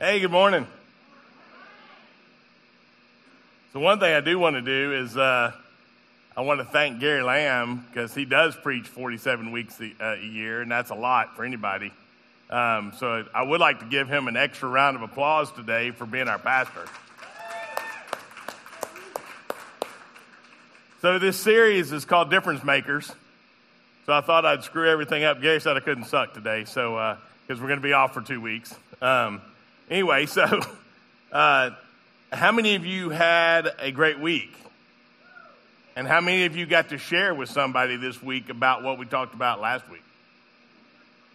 Hey, good morning. So, one thing I do want to do is uh, I want to thank Gary Lamb because he does preach 47 weeks a, uh, a, year, and that's a lot for anybody. Um, so, I would like to give him an extra round of applause today for being our pastor. So, this series is called Difference Makers. So, I thought I'd screw everything up. Gary said I couldn't suck today, so because uh, we're going to be off for two weeks. Um, anyway, so. Uh, how many of you had a great week? And how many of you got to share with somebody this week about what we talked about last week?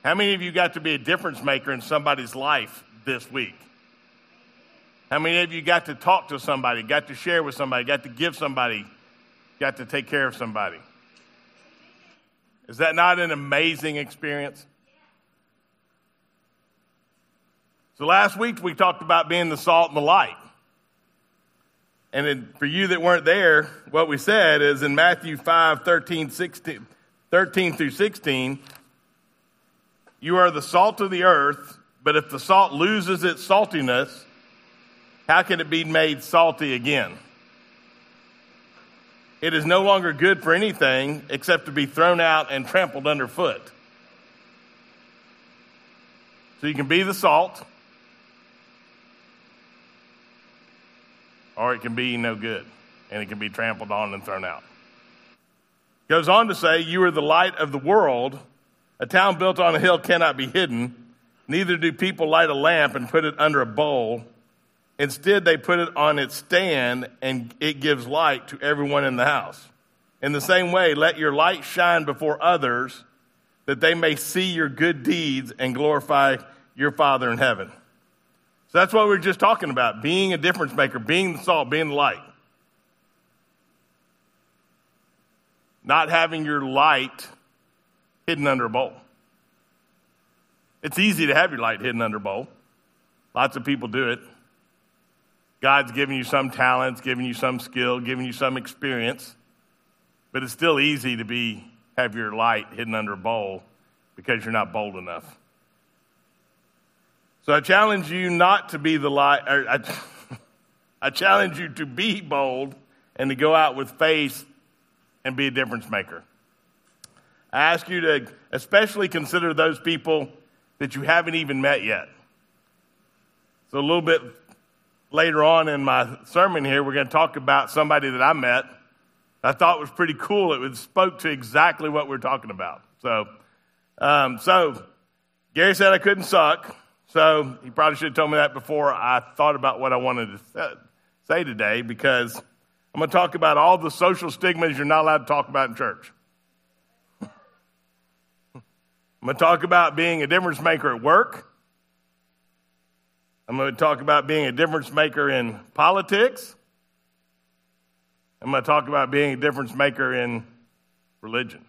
How many of you got to be a difference maker in somebody's life this week? How many of you got to talk to somebody, got to share with somebody, got to give somebody, got to take care of somebody? Is that not an amazing experience? So last week we talked about being the salt and the light. And then for you that weren't there, what we said is in Matthew 5, 13, 16, 13 through 16, you are the salt of the earth, but if the salt loses its saltiness, how can it be made salty again? It is no longer good for anything except to be thrown out and trampled underfoot. So you can be the salt, or it can be no good and it can be trampled on and thrown out. Goes on to say, You are the light of the world. A town built on a hill cannot be hidden. Neither do people light a lamp and put it under a bowl. Instead, they put it on its stand and it gives light to everyone in the house. In the same way, let your light shine before others that they may see your good deeds and glorify your Father in heaven. So that's what we are just talking about being a difference maker, being the salt, being the light. Not having your light hidden under a bowl. It's easy to have your light hidden under a bowl. Lots of people do it. God's giving you some talents, giving you some skill, giving you some experience. But it's still easy to be have your light hidden under a bowl because you're not bold enough. So I challenge you not to be the light. I, I challenge you to be bold and to go out with faith and be a difference maker. I ask you to especially consider those people that you haven't even met yet. So, a little bit later on in my sermon here, we're going to talk about somebody that I met. I thought was pretty cool. It spoke to exactly what we're talking about. So, um, so Gary said I couldn't suck. So he probably should have told me that before I thought about what I wanted to say today because I'm going to talk about all the social stigmas you're not allowed to talk about in church. I'm going to talk about being a difference maker at work. I'm going to talk about being a difference maker in politics. I'm going to talk about being a difference maker in religion.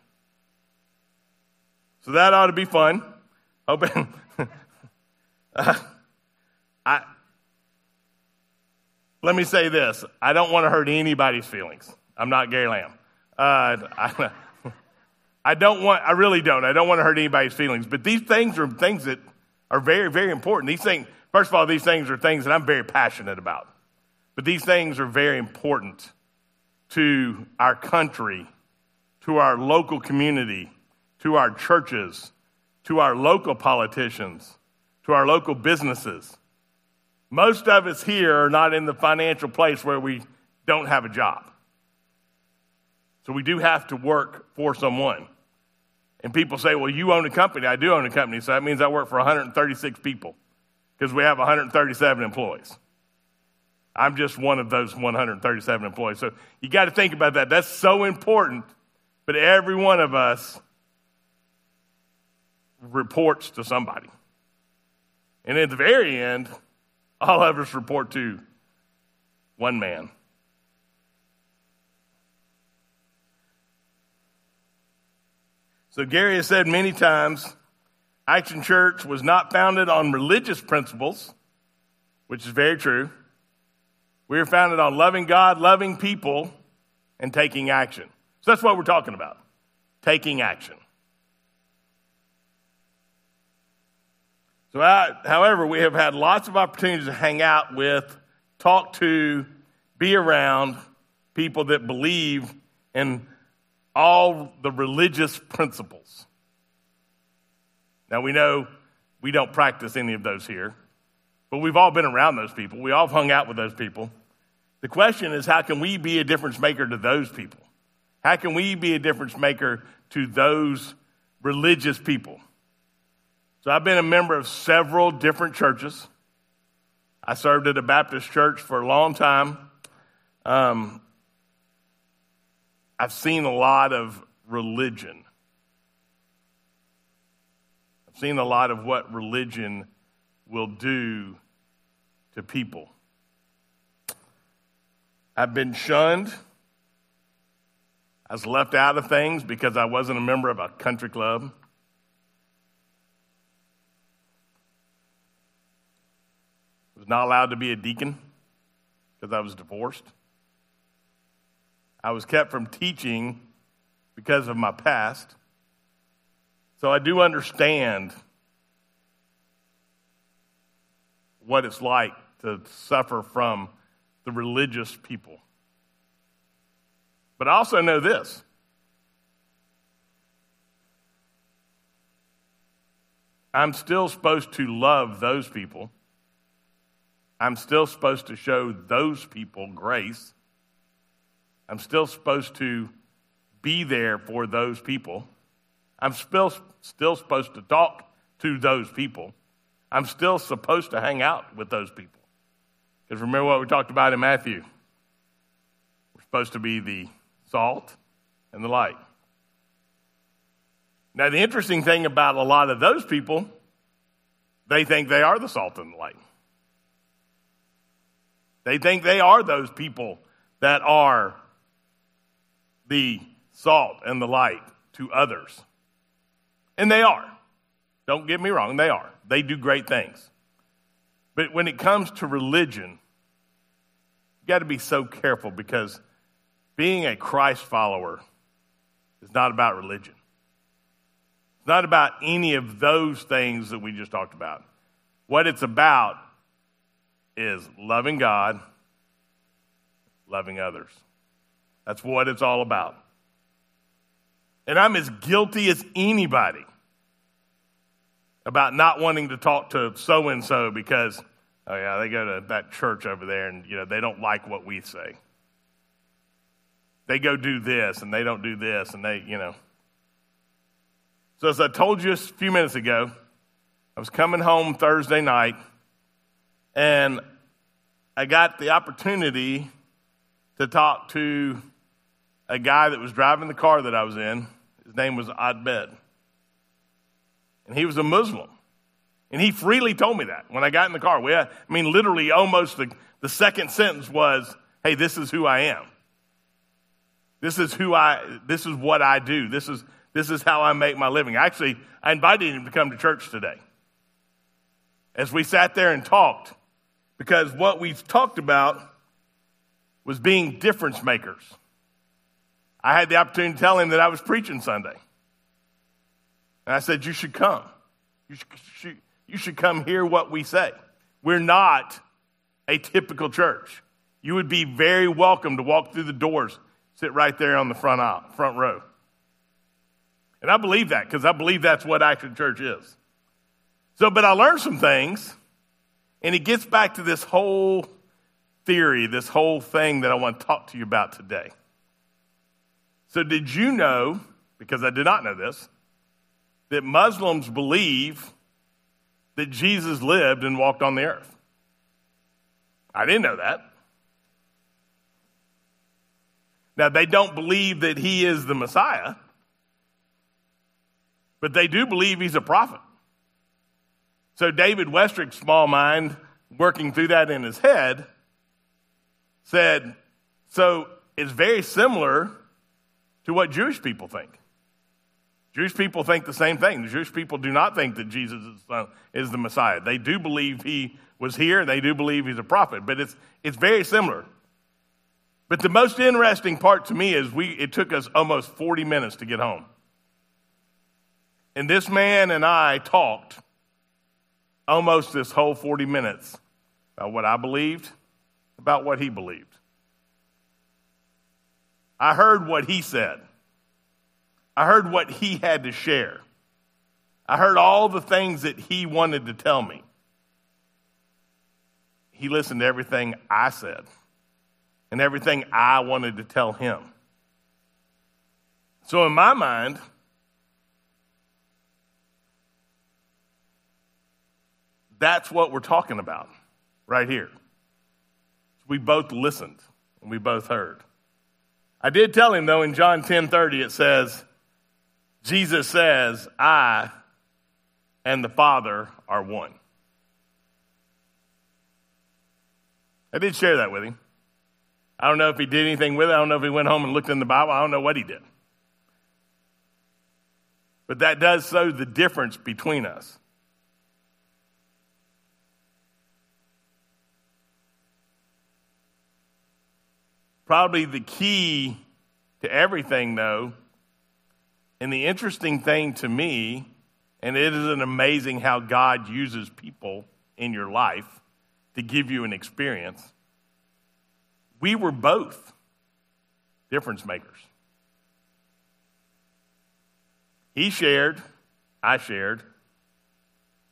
So that ought to be fun. Hoping, I, let me say this I don't want to hurt anybody's feelings. I'm not Gary Lamb. Uh, I, I don't want, I really don't. I don't want to hurt anybody's feelings. But these things are things that are very, very important. These things, first of all, these things are things that I'm very passionate about. But these things are very important to our country, to our local community, to our churches, to our local politicians, to our local businesses. Most of us here are not in the financial place where we don't have a job. So we do have to work for someone. And people say, well, you own a company. I do own a company. So that means I work for 136 people because we have 137 employees. I'm just one of those 137 employees. So you got to think about that. That's so important. But every one of us reports to somebody. And at the very end, all of us report to one man. So Gary has said many times Action Church was not founded on religious principles, which is very true. We are founded on loving God, loving people, and taking action. So that's what we're talking about taking action. So, I, however, we have had lots of opportunities to hang out with, talk to, be around people that believe in all the religious principles. Now, we know we don't practice any of those here, but we've all been around those people. We all hung out with those people. The question is, how can we be a difference maker to those people? How can we be a difference maker to those religious people? So I've been a member of several different churches. I served at a Baptist church for a long time. Um, I've seen a lot of religion. I've seen a lot of what religion will do to people. I've been shunned. I was left out of things because I wasn't a member of a country club. Was not allowed to be a deacon because I was divorced. I was kept from teaching because of my past. So I do understand what it's like to suffer from the religious people. But I also know this. I'm still supposed to love those people. I'm still supposed to show those people grace. I'm still supposed to be there for those people. I'm still, still supposed to talk to those people. I'm still supposed to hang out with those people. Because remember what we talked about in Matthew? We're supposed to be the salt and the light. Now, the interesting thing about a lot of those people, they think they are the salt and the light. They think they are those people that are the salt and the light to others. And they are. Don't get me wrong, they are. They do great things. But when it comes to religion, you got to be so careful because being a Christ follower is not about religion. It's not about any of those things that we just talked about. What it's about is loving God, loving others. That's what it's all about. And I'm as guilty as anybody about not wanting to talk to so and so because, oh yeah, they go to that church over there and, you know, they don't like what we say. They go do this and they don't do this and they, you know. So, as I told you a few minutes ago, I was coming home Thursday night and I got the opportunity to talk to a guy that was driving the car that I was in. His name was Adbed and he was a Muslim. And he freely told me that when I got in the car. We, I mean, literally, almost the, the second sentence was, Hey, this is who I am. This is who I, this is what I do. This is, this is how I make my living. Actually, I invited him to come to church today. As we sat there and talked, because what we've talked about was being difference makers. I had the opportunity to tell him that I was preaching Sunday. And I said, You should come. You should, you should come hear what we say. We're not a typical church. You would be very welcome to walk through the doors, sit right there on the front aisle, front row. And I believe that because I believe that's what Action Church is. So, but I learned some things, and it gets back to this whole theory, this whole thing that I want to talk to you about today. So, did you know, because I did not know this, that Muslims believe that Jesus lived and walked on the earth. I didn't know that. Now, they don't believe that he is the Messiah, but they do believe he's a prophet. So, David Westrick's small mind, working through that in his head, said, So it's very similar to what Jewish people think. Jewish people think the same thing. The Jewish people do not think that Jesus is the Messiah. They do believe he was here, they do believe he's a prophet, but it's, it's very similar. But the most interesting part to me is we, it took us almost 40 minutes to get home. And this man and I talked almost this whole 40 minutes about what I believed, about what he believed. I heard what he said. I heard what he had to share. I heard all the things that he wanted to tell me. He listened to everything I said and everything I wanted to tell him. So, in my mind, that's what we're talking about right here. We both listened and we both heard. I did tell him though in John 10:30 it says Jesus says, "I and the Father are one." I did share that with him. I don't know if he did anything with it. I don't know if he went home and looked in the Bible. I don't know what he did. But that does show the difference between us. Probably the key to everything, though, and the interesting thing to me, and it is an amazing how God uses people in your life to give you an experience. We were both difference makers. He shared, I shared.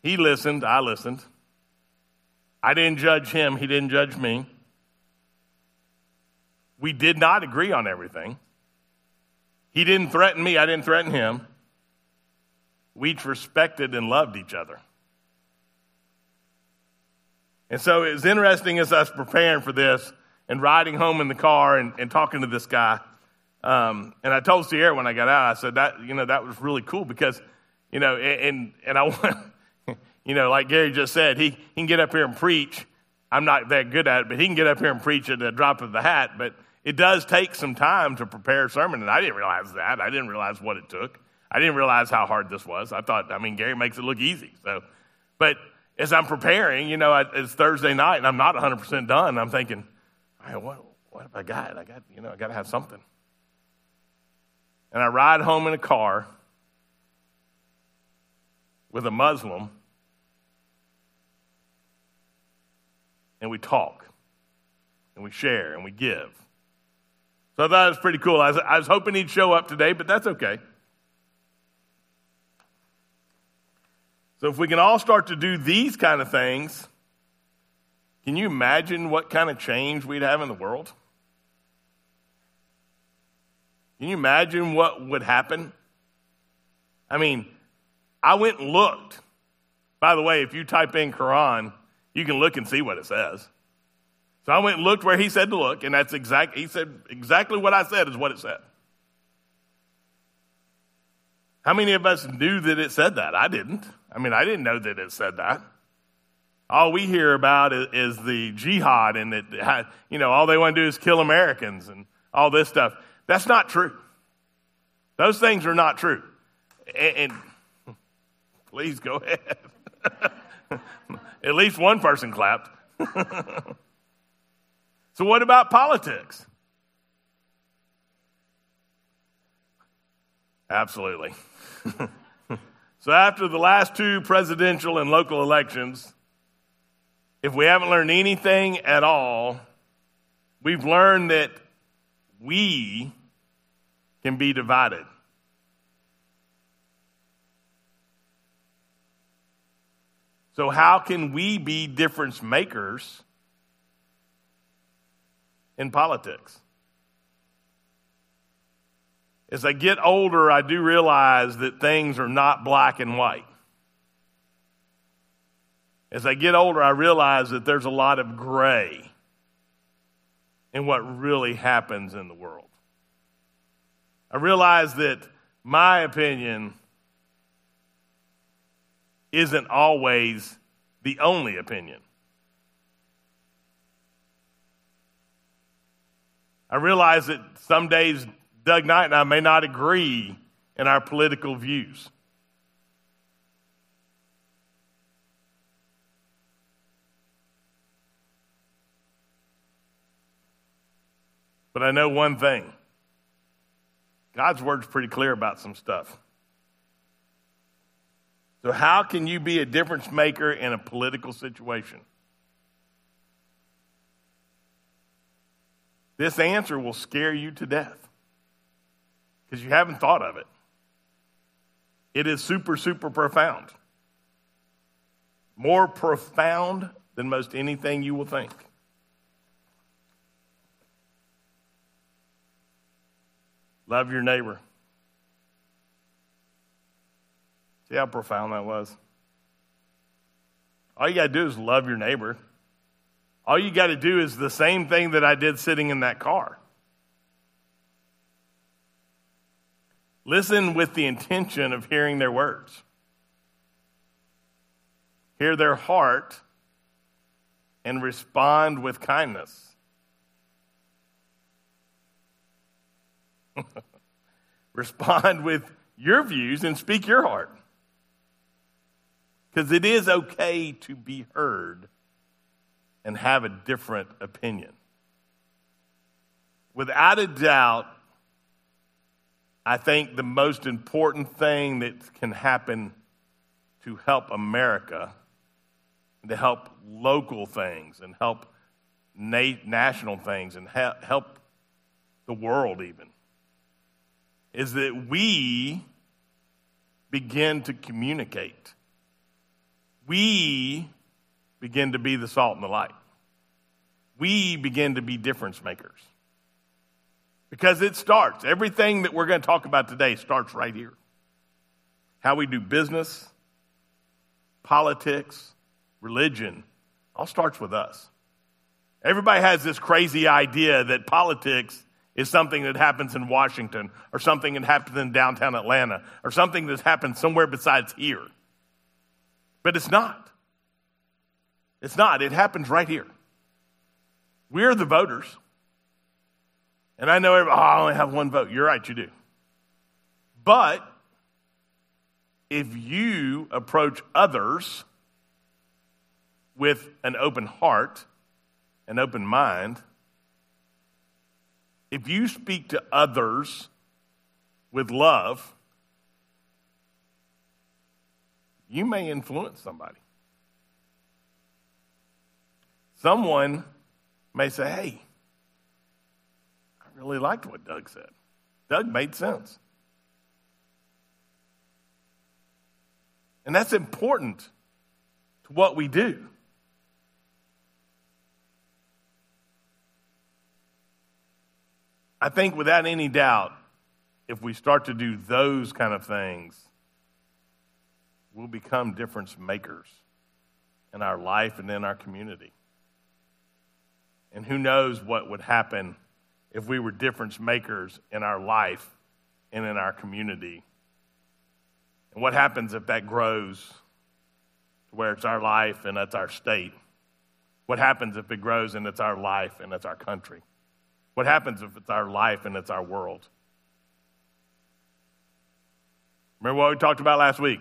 He listened, I listened. I didn't judge him, he didn't judge me. We did not agree on everything. He didn't threaten me, I didn't threaten him. We respected and loved each other. And so it was interesting as I was preparing for this and riding home in the car and, and talking to this guy. Um, and I told Sierra when I got out, I said that, you know, that was really cool because, you know, and, and I want, you know, like Gary just said, he, he can get up here and preach. I'm not that good at it, but he can get up here and preach at a drop of the hat. But it does take some time to prepare a sermon, and I didn't realize that. I didn't realize what it took. I didn't realize how hard this was. I thought, I mean, Gary makes it look easy. So, but as I'm preparing, you know, it's Thursday night, and I'm not 100% done. I'm thinking, all right, what, what have I got? I got, you know, I got to have something. And I ride home in a car with a Muslim, and we talk, and we share, and we give. So I thought it was pretty cool. I was, I was hoping he'd show up today, but that's okay. So if we can all start to do these kind of things, can you imagine what kind of change we'd have in the world? Can you imagine what would happen? I mean, I went and looked. By the way, if you type in Quran, you can look and see what it says. So I went and looked where he said to look, and that's exact. He said exactly what I said is what it said. How many of us knew that it said that? I didn't. I mean, I didn't know that it said that. All we hear about is, the jihad, and that you know all they want to do is kill Americans and all this stuff. That's not true. Those things are not true. And, and please go ahead. At least one person clapped. So, what about politics? Absolutely. so, after the last two presidential and local elections, if we haven't learned anything at all, we've learned that we can be divided. So, how can we be difference makers in politics. As I get older, I do realize that things are not black and white. As I get older, I realize that there's a lot of gray in what really happens in the world. I realize that my opinion isn't always the only opinion. I realize that some days Doug Knight and I may not agree in our political views. But I know one thing God's word's pretty clear about some stuff. So, how can you be a difference maker in a political situation? This answer will scare you to death because you haven't thought of it. It is super, super profound. More profound than most anything you will think. Love your neighbor. See how profound that was? All you got to do is love your neighbor. All you got to do is the same thing that I did sitting in that car. Listen with the intention of hearing their words. Hear their heart and respond with kindness. respond with your views and speak your heart. Because it is okay to be heard and have a different opinion. Without a doubt, I think the most important thing that can happen to help America, to help local things and help na- national things and ha- help the world even, is that we begin to communicate we begin to be the salt and the light. We begin to be difference makers. Because it starts, everything that we're going to talk about today starts right here. How we do business, politics, religion, all starts with us. Everybody has this crazy idea that politics is something that happens in Washington or something that happens in downtown Atlanta or something that happens somewhere besides here. But it's not. It's not. It happens right here. We're the voters. And I know oh, I only have one vote. You're right, you do. But if you approach others with an open heart, an open mind, if you speak to others with love, you may influence somebody. Someone may say, hey, I really liked what Doug said. Doug made sense. And that's important to what we do. I think without any doubt, if we start to do those kind of things, we'll become difference makers in our life and in our community. And who knows what would happen if we were difference makers in our life and in our community. And what happens if that grows to where it's our life and it's our state? What happens if it grows and it's our life and it's our country? What happens if it's our life and it's our world? Remember what we talked about last week?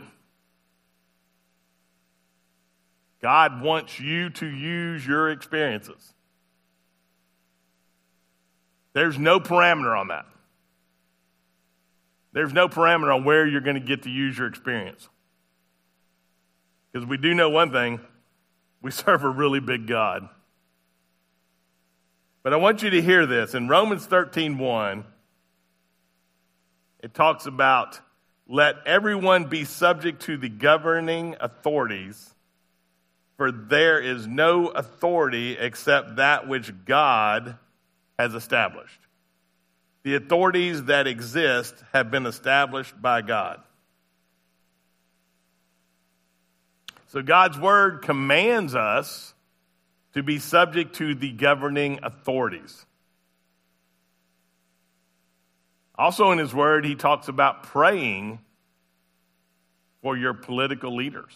God wants you to use your experiences. There's no parameter on that. There's no parameter on where you're going to get to use your experience. Because we do know one thing we serve a really big God. But I want you to hear this. In Romans 13 1, it talks about let everyone be subject to the governing authorities for there is no authority except that which God has established. The authorities that exist have been established by God. So God's word commands us to be subject to the governing authorities. Also, in his word, he talks about praying for your political leaders.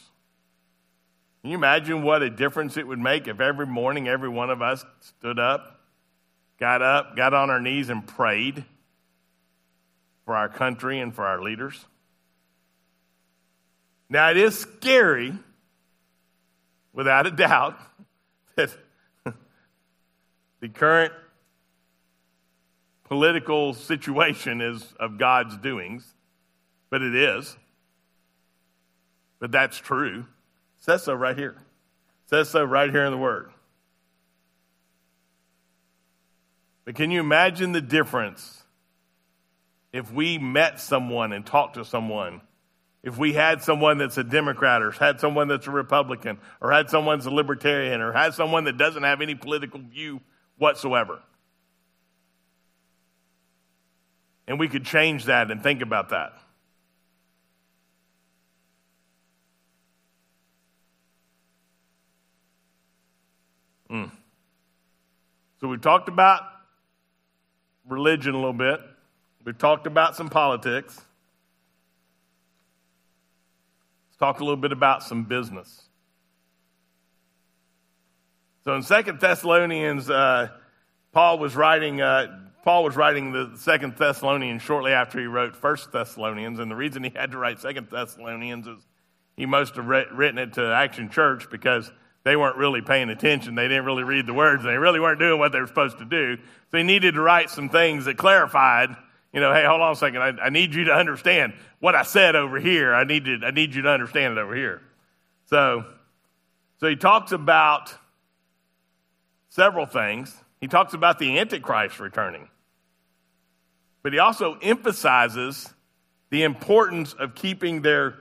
Can you imagine what a difference it would make if every morning every one of us stood up, got up, got on our knees, and prayed for our country and for our leaders? Now, it is scary, without a doubt, that the current political situation is of God's doings, but it is. but that's true. It says so right here. It says so right here in the Word. But can you imagine the difference if we met someone and talked to someone? If we had someone that's a Democrat or had someone that's a Republican or had someone that's a Libertarian or had someone that doesn't have any political view whatsoever. And we could change that and think about that. Mm. So we talked about religion a little bit. We've talked about some politics. Let's talk a little bit about some business. So in Second Thessalonians, uh, Paul was writing. Uh, Paul was writing the Second Thessalonians shortly after he wrote First Thessalonians, and the reason he had to write Second Thessalonians is he must have written it to Action Church because they weren't really paying attention. They didn't really read the words. They really weren't doing what they were supposed to do. So he needed to write some things that clarified, you know, hey, hold on a second. I, I need you to understand what I said over here. I need, to, I need you to understand it over here. So, so he talks about several things. He talks about the Antichrist returning. But he also emphasizes the importance of keeping their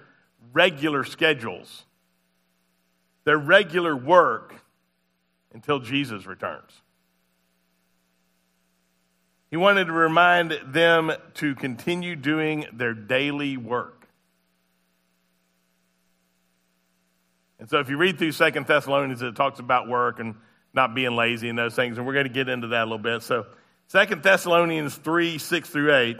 regular schedules their regular work until Jesus returns. He wanted to remind them to continue doing their daily work. And so if you read through Second Thessalonians, it talks about work and not being lazy and those things, and we're going to get into that a little bit. So Second Thessalonians 3, 6 through 8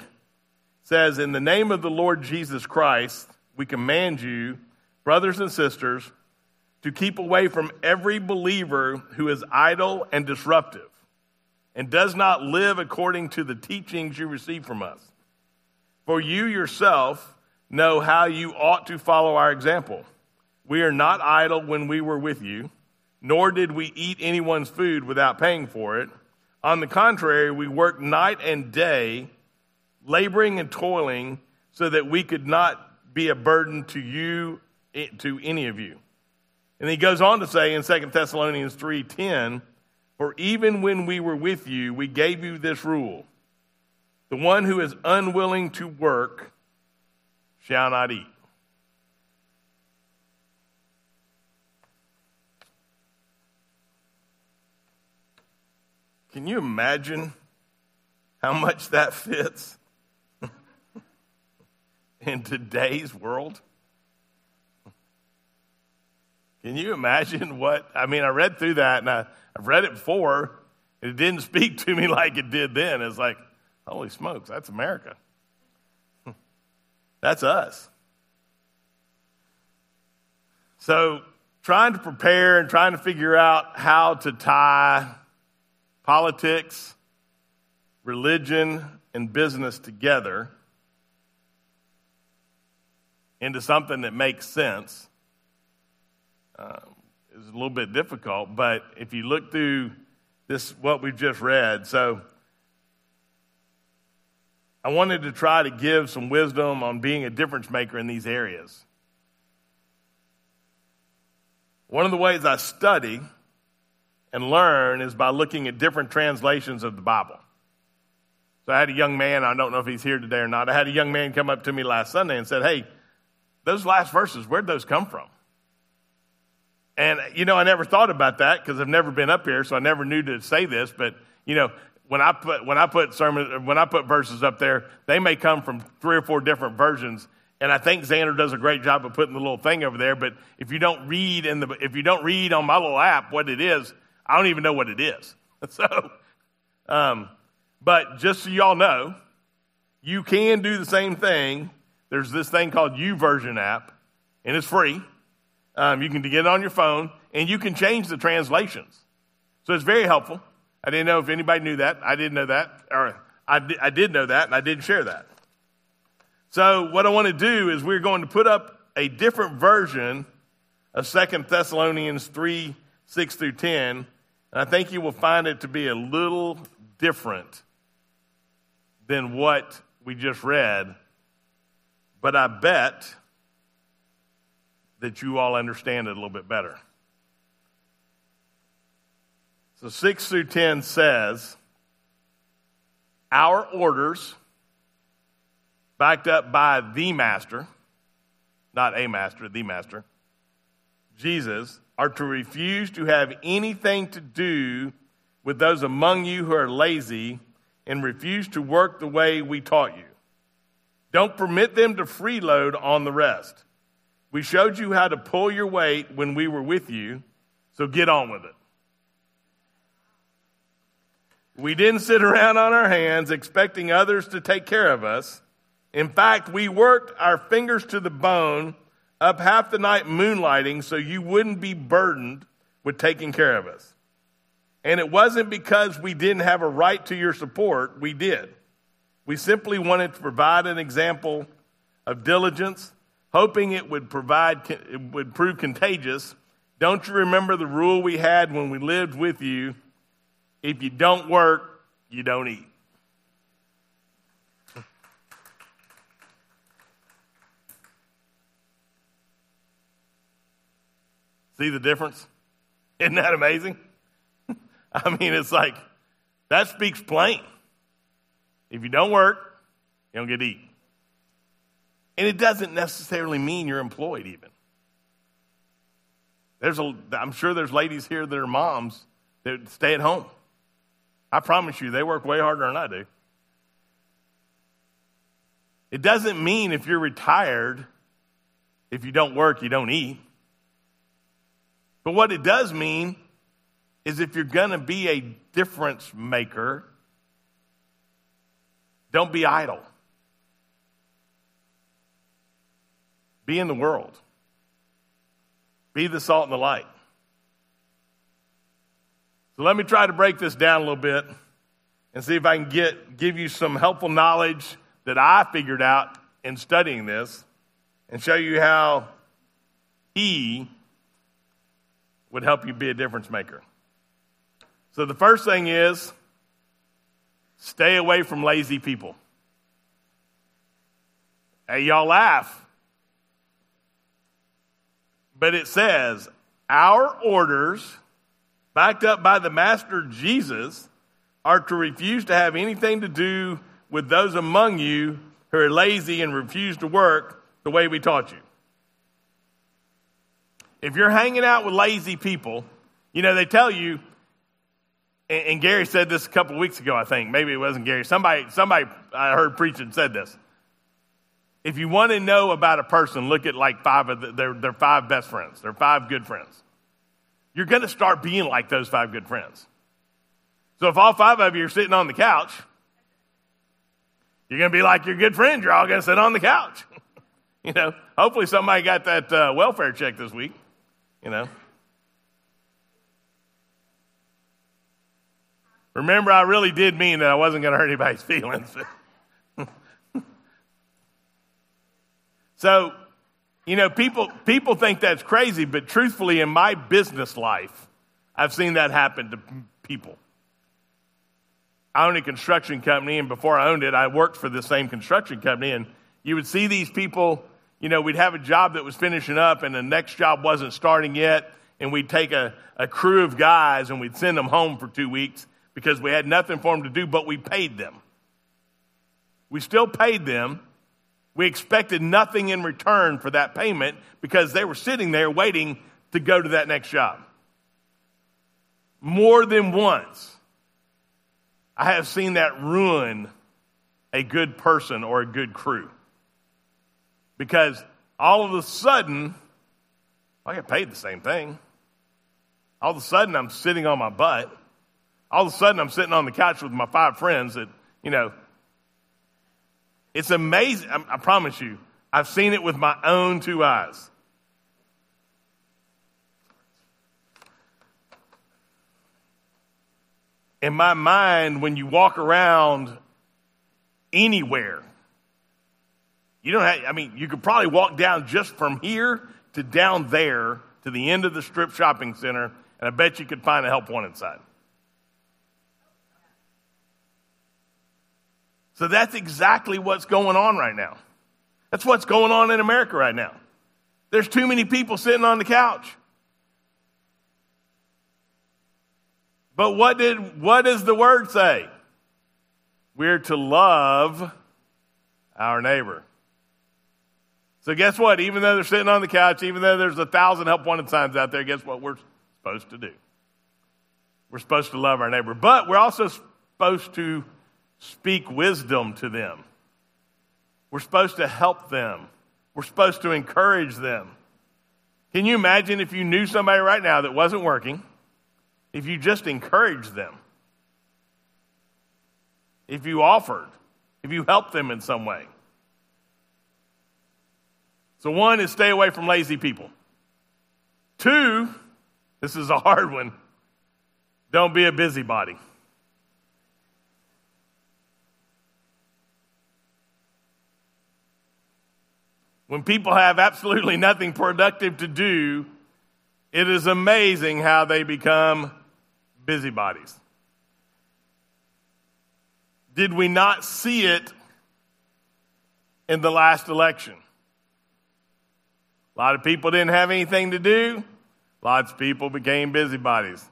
says, In the name of the Lord Jesus Christ, we command you, brothers and sisters, to keep away from every believer who is idle and disruptive and does not live according to the teachings you receive from us. For you yourself know how you ought to follow our example. We are not idle when we were with you, nor did we eat anyone's food without paying for it. On the contrary, we worked night and day, laboring and toiling, so that we could not be a burden to you, to any of you. And he goes on to say in 2 Thessalonians 3:10, "For even when we were with you, we gave you this rule: the one who is unwilling to work shall not eat." Can you imagine how much that fits in today's world? Can you imagine what? I mean, I read through that and I, I've read it before. And it didn't speak to me like it did then. It's like, holy smokes, that's America. Hmm. that's us. So, trying to prepare and trying to figure out how to tie politics, religion, and business together into something that makes sense uh, is a little bit difficult, but if you look through this, what we've just read, so I wanted to try to give some wisdom on being a difference maker in these areas. One of the ways I study and learn is by looking at different translations of the Bible. So I had a young man, I don't know if he's here today or not. I had a young man come up to me last Sunday and said, Hey, those last verses, where'd those come from? And, you know, I never thought about that because I've never been up here, so I never knew to say this. But, you know, when I put, when I put sermon, when I put verses up there, they may come from three or four different versions. And I think Xander does a great job of putting the little thing over there. But if you don't read in the, if you don't read on my little app what it is, I don't even know what it is. So, um, but just so y'all know, you can do the same thing. There's this thing called YouVersion app, and it's free. Um, you can get it on your phone, and you can change the translations. So it's very helpful. I didn't know if anybody knew that. I didn't know that, or I, I did know that, and I didn't share that. So what I want to do is we're going to put up a different version of Second Thessalonians 3, 6 through 10, and I think you will find it to be a little different than what we just read. But I bet that you all understand it a little bit better. So 6 through 10 says, Our orders, backed up by the Master, not a master, the Master, Jesus, are to refuse to have anything to do with those among you who are lazy and refuse to work the way we taught you. Don't permit them to freeload on the rest. We showed you how to pull your weight when we were with you, so get on with it. We didn't sit around on our hands expecting others to take care of us. In fact, we worked our fingers to the bone up half the night moonlighting so you wouldn't be burdened with taking care of us. And it wasn't because we didn't have a right to your support, we did. We simply wanted to provide an example of diligence, hoping it would provide it would prove contagious. Don't you remember the rule we had when we lived with you? If you don't work, you don't eat. See the difference? Isn't that amazing? I mean, it's like, that speaks plain. If you don't work, you don't get to eat. And it doesn't necessarily mean you're employed, even. There's a, I'm sure there's ladies here that are moms that stay at home. I promise you, they work way harder than I do. It doesn't mean if you're retired, if you don't work, you don't eat. But what it does mean is if you're going to be a difference maker, don't be idle. Be in the world. Be the salt and the light. So let me try to break this down a little bit and see if I can get, give you some helpful knowledge that I figured out in studying this and show you how he would help you be a difference maker. So the first thing is stay away from lazy people. Hey, y'all laugh. But it says, our orders, backed up by the Master Jesus, are to refuse to have anything to do with those among you who are lazy and refuse to work the way we taught you. If you're hanging out with lazy people, you know, they tell you, and, Gary said this a couple weeks ago, I think. Maybe it wasn't Gary. Somebody, somebody I heard preaching said this. If you want to know about a person, look at like five of the, their, their five best friends, their five good friends. You're going to start being like those five good friends. So if all five of you are sitting on the couch, you're going to be like your good friends. You're all going to sit on the couch. you know, hopefully somebody got that uh, welfare check this week you know. Remember, I really did mean that I wasn't going to hurt anybody's feelings. So, you know, people, people think that's crazy, but truthfully, in my business life, I've seen that happen to people. I own a construction company, and before I owned it, I worked for the same construction company, and you would see these people you know, we'd have a job that was finishing up and the next job wasn't starting yet, and we'd take a, a crew of guys and we'd send them home for two weeks because we had nothing for them to do, but we paid them. We still paid them. We expected nothing in return for that payment because they were sitting there waiting to go to that next job. More than once, I have seen that ruin a good person or a good crew. Because all of a sudden, I get paid the same thing. All of a sudden, I'm sitting on my butt. All of a sudden, I'm sitting on the couch with my five friends that, you know, it's amazing. I, I promise you, I've seen it with my own two eyes. In my mind, when you walk around anywhere, you don't have, I mean, you could probably walk down just from here to down there to the end of the strip shopping center, and I bet you could find a help one inside. So that's exactly what's going on right now. That's what's going on in America right now. There's too many people sitting on the couch. But what did what does the word say? We're to love our neighbor. So guess what? Even though they're sitting on the couch, even though there's a thousand help wanted signs out there, guess what we're supposed to do? We're supposed to love our neighbor, but we're also supposed to speak wisdom to them. We're supposed to help them. We're supposed to encourage them. Can you imagine if you knew somebody right now that wasn't working? If you just encouraged them? If you offered? If you helped them in some way? So, one is stay away from lazy people. Two, this is a hard one, don't be a busybody. When people have absolutely nothing productive to do, it is amazing how they become busybodies. Did we not see it in the last election? A lot of people didn't have anything to do. Lots of people became busybodies.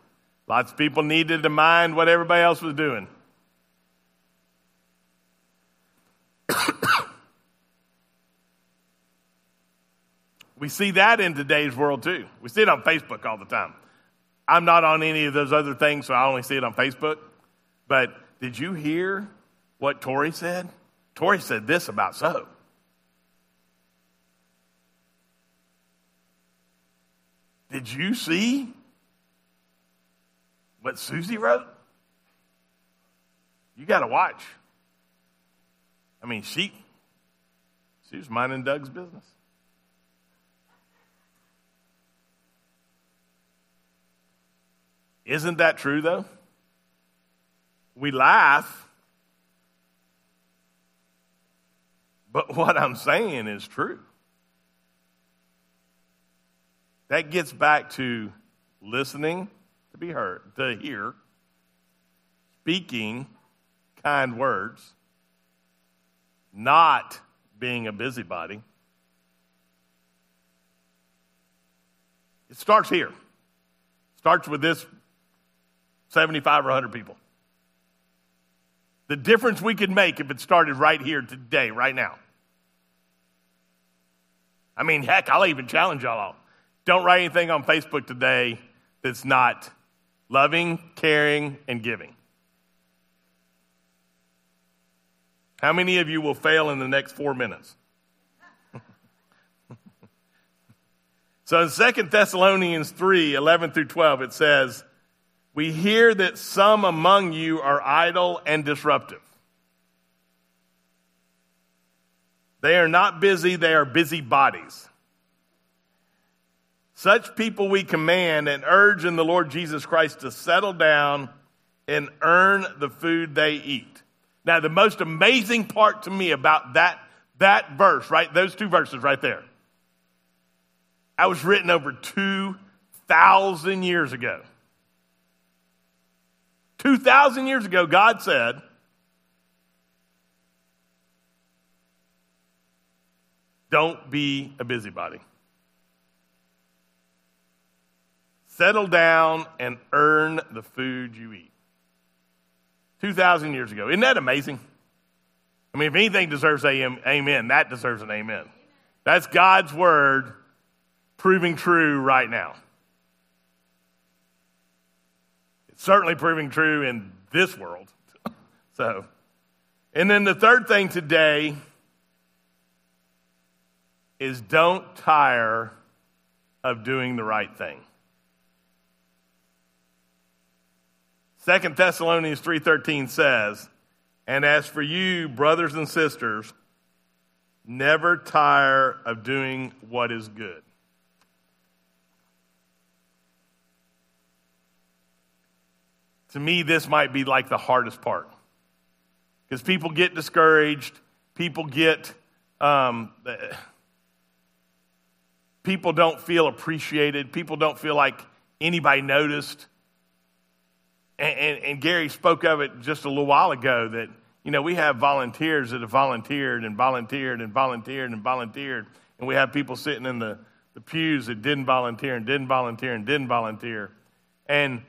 Lots of people needed to mind what everybody else was doing. we see that in today's world too. We see it on Facebook all the time. I'm not on any of those other things, so I only see it on Facebook. But did you hear what Tori said? Tori said this about so. Did you see what Susie wrote? You got to watch. I mean, she she was minding Doug's business. Isn't that true, though? We laugh, but what I'm saying is true. That gets back to listening to be heard, to hear, speaking kind words, not being a busybody. It starts here. Starts with this 75 or 100 people. The difference we could make if it started right here today, right now. I mean, heck, I'll even challenge y'all all. Don't write anything on Facebook today that's not loving, caring, and giving. How many of you will fail in the next four minutes? so in 2 Thessalonians 3 11 through 12, it says, we hear that some among you are idle and disruptive. They are not busy, they are busy bodies. Such people we command and urge in the Lord Jesus Christ to settle down and earn the food they eat. Now, the most amazing part to me about that, that verse, right? Those two verses right there. I was written over 2,000 years ago. 2,000 years ago, God said, Don't be a busybody. Settle down and earn the food you eat. 2,000 years ago. Isn't that amazing? I mean, if anything deserves amen, that deserves an amen. That's God's word proving true right now. Certainly proving true in this world. so, and then the third thing today is don't tire of doing the right thing. Second Thessalonians 3:13 says, "And as for you, brothers and sisters, never tire of doing what is good." To me, this might be like the hardest part. Because people get discouraged, people get, um, people don't feel appreciated, people don't feel like anybody noticed. And, and, and Gary spoke of it just a little while ago that, you know, we have volunteers that have volunteered and volunteered and volunteered and volunteered. And we have people sitting in the the pews that didn't volunteer and didn't volunteer and didn't volunteer. And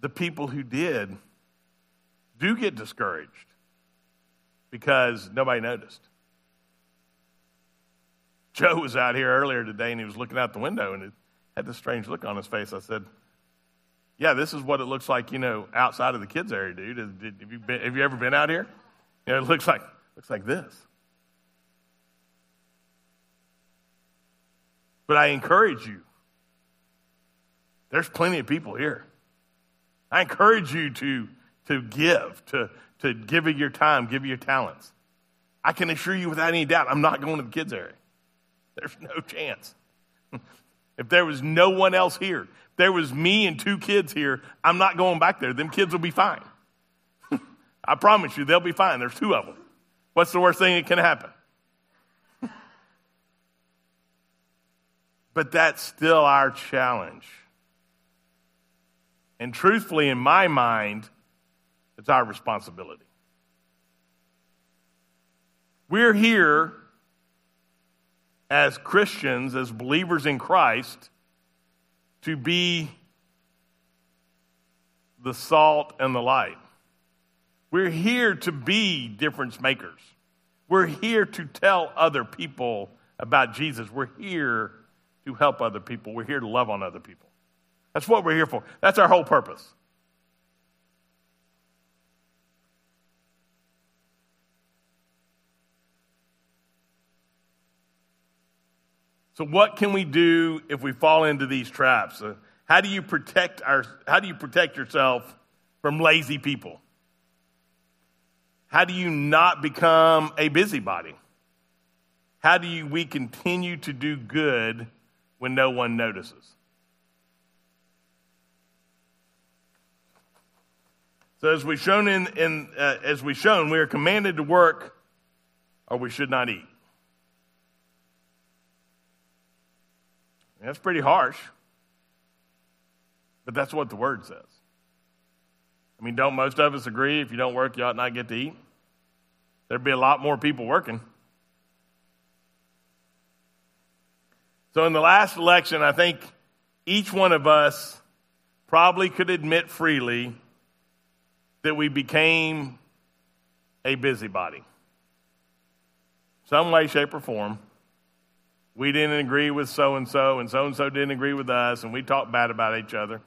the people who did do get discouraged because nobody noticed. Joe was out here earlier today and he was looking out the window and it had this strange look on his face. I said, Yeah, this is what it looks like, you know, outside of the kids' area, dude. Have you, been, have you ever been out here? You know, it looks like, looks like this. But I encourage you, there's plenty of people here. I encourage you to, to give, to, to give your time, give your talents. I can assure you without any doubt, I'm not going to the kids' area. There's no chance. if there was no one else here, if there was me and two kids here, I'm not going back there. Them kids will be fine. I promise you, they'll be fine. There's two of them. What's the worst thing that can happen? but that's still our challenge. And truthfully, in my mind, it's our responsibility. We're here as Christians, as believers in Christ, to be the salt and the light. We're here to be difference makers. We're here to tell other people about Jesus. We're here to help other people. We're here to love on other people. That's what we're here for. That's our whole purpose. So, what can we do if we fall into these traps? Uh, how do you protect our? How do you protect yourself from lazy people? How do you not become a busybody? How do you, we continue to do good when no one notices? So, as we've shown in, in uh, as we've shown, we are commanded to work, or we should not eat. That's pretty harsh, but that's what the word says. I mean, don't most of us agree if you don't work, you ought not get to eat? There'd be a lot more people working. So, in the last election, I think each one of us probably could admit freely that we became a busybody. Some way, shape, or form we didn't agree with so and so, and so and so didn't agree with us, and we talked bad about each other.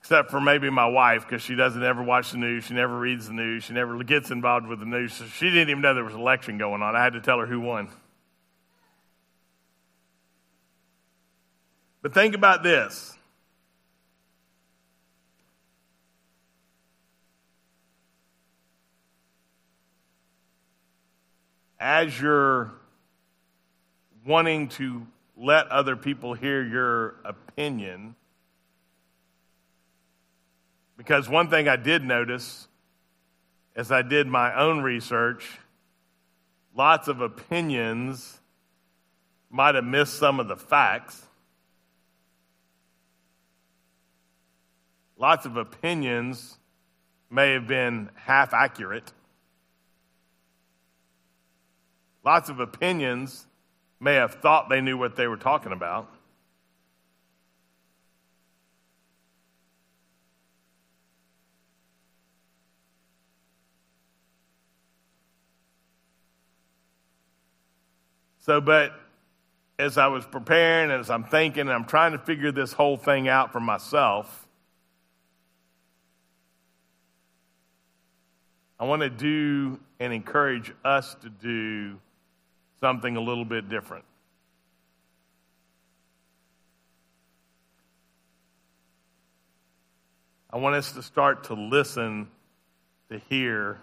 Except for maybe my wife, because she doesn't ever watch the news, she never reads the news, she never gets involved with the news. So she didn't even know there was an election going on. I had to tell her who won. But think about this. As you're wanting to let other people hear your opinion. Because one thing I did notice as I did my own research, lots of opinions might have missed some of the facts. Lots of opinions may have been half accurate. Lots of opinions may have thought they knew what they were talking about. So, but as I was preparing, as I'm thinking, I'm trying to figure this whole thing out for myself, I want to do and encourage us to do something a little bit different. I want us to start to listen, to hear,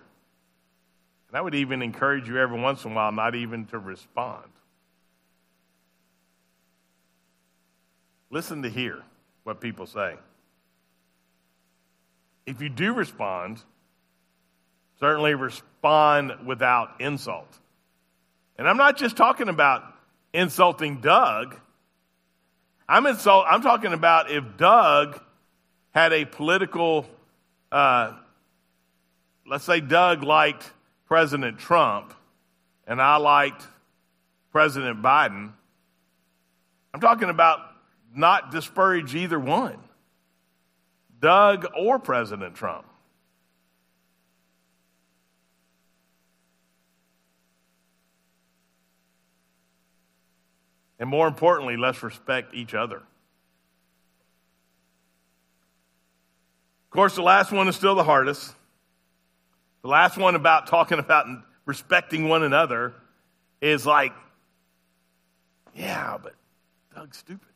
and I would even encourage you every once in a while not even to respond. Listen to hear what people say. If you do respond, certainly respond without insult. And I'm not just talking about insulting Doug. I'm, insult, I'm talking about if Doug had a political, uh, let's say Doug liked President Trump, and I liked President Biden, I'm talking about not disparage either one, Doug or President Trump. And more importantly, let's respect each other. Of course, the last one is still the hardest. The last one about talking about respecting one another is like, yeah, but Doug's stupid.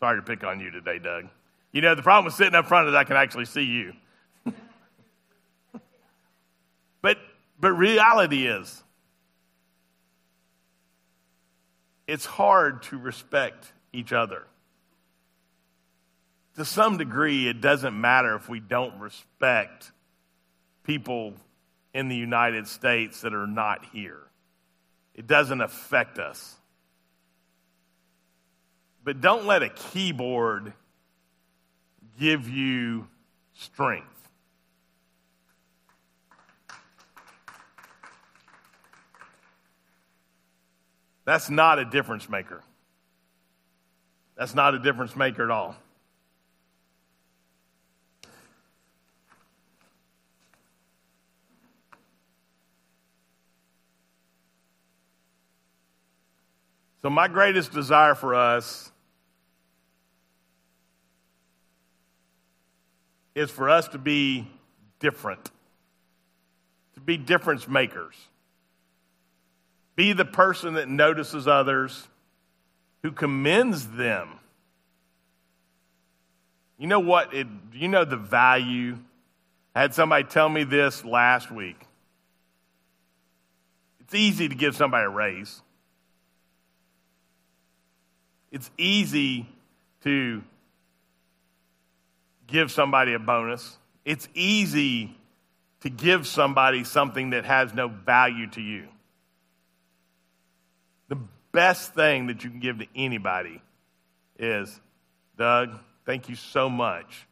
Sorry to pick on you today, Doug. You know, the problem with sitting up front is I can actually see you. but, but reality is, it's hard to respect each other. To some degree, it doesn't matter if we don't respect people in the United States that are not here. It doesn't affect us. But don't let a keyboard give you strength. That's not a difference maker. That's not a difference maker at all. So, my greatest desire for us is for us to be different, to be difference makers. Be the person that notices others, who commends them. You know what? It, you know the value. I had somebody tell me this last week. It's easy to give somebody a raise. It's easy to give somebody a bonus. It's easy to give somebody something that has no value to you best thing that you can give to anybody is Doug, thank you so much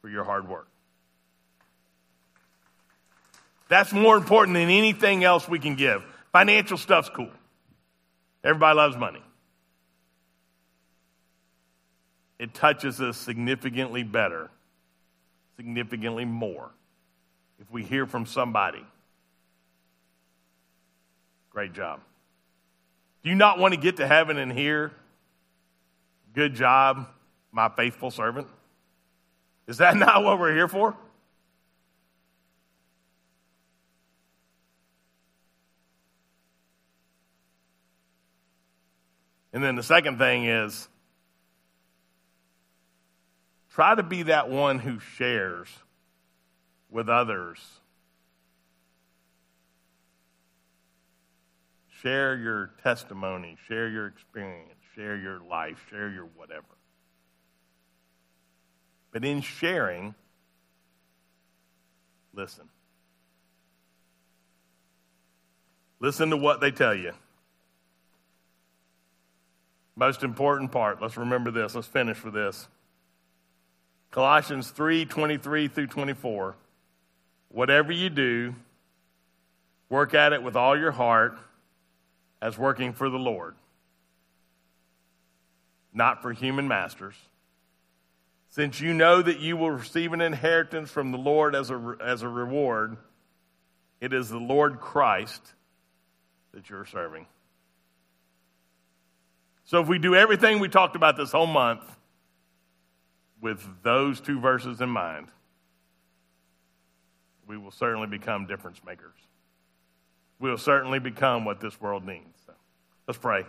for your hard work. That's more important than anything else we can give. Financial stuff's cool. Everybody loves money. It touches us significantly better, significantly more, if we hear from somebody. Great job. Do you not want to get to heaven and hear, Good job, my faithful servant? Is that not what we're here for? And then the second thing is try to be that one who shares with others Share your testimony, share your experience, share your life, share your whatever. But in sharing, listen. Listen to what they tell you. Most important part, let's remember this. Let's finish with this. Colossians 3 23 through 24. Whatever you do, work at it with all your heart as working for the Lord, not for human masters. Since you know that you will receive an inheritance from the Lord as a, as a reward, it is the Lord Christ that you're serving. So if we do everything we talked about this whole month with those two verses in mind, we will certainly become difference makers. We'll certainly become what this world needs. So, Let's pray.